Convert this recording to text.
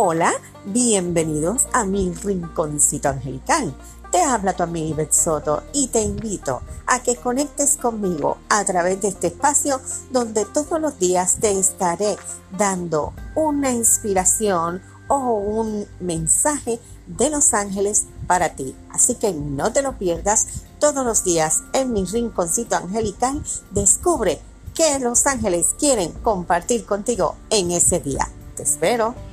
Hola, bienvenidos a mi rinconcito angelical. Te habla tu amiga Ivette Soto y te invito a que conectes conmigo a través de este espacio donde todos los días te estaré dando una inspiración o un mensaje de los ángeles para ti. Así que no te lo pierdas todos los días en mi rinconcito angelical. Descubre qué los ángeles quieren compartir contigo en ese día. Te espero.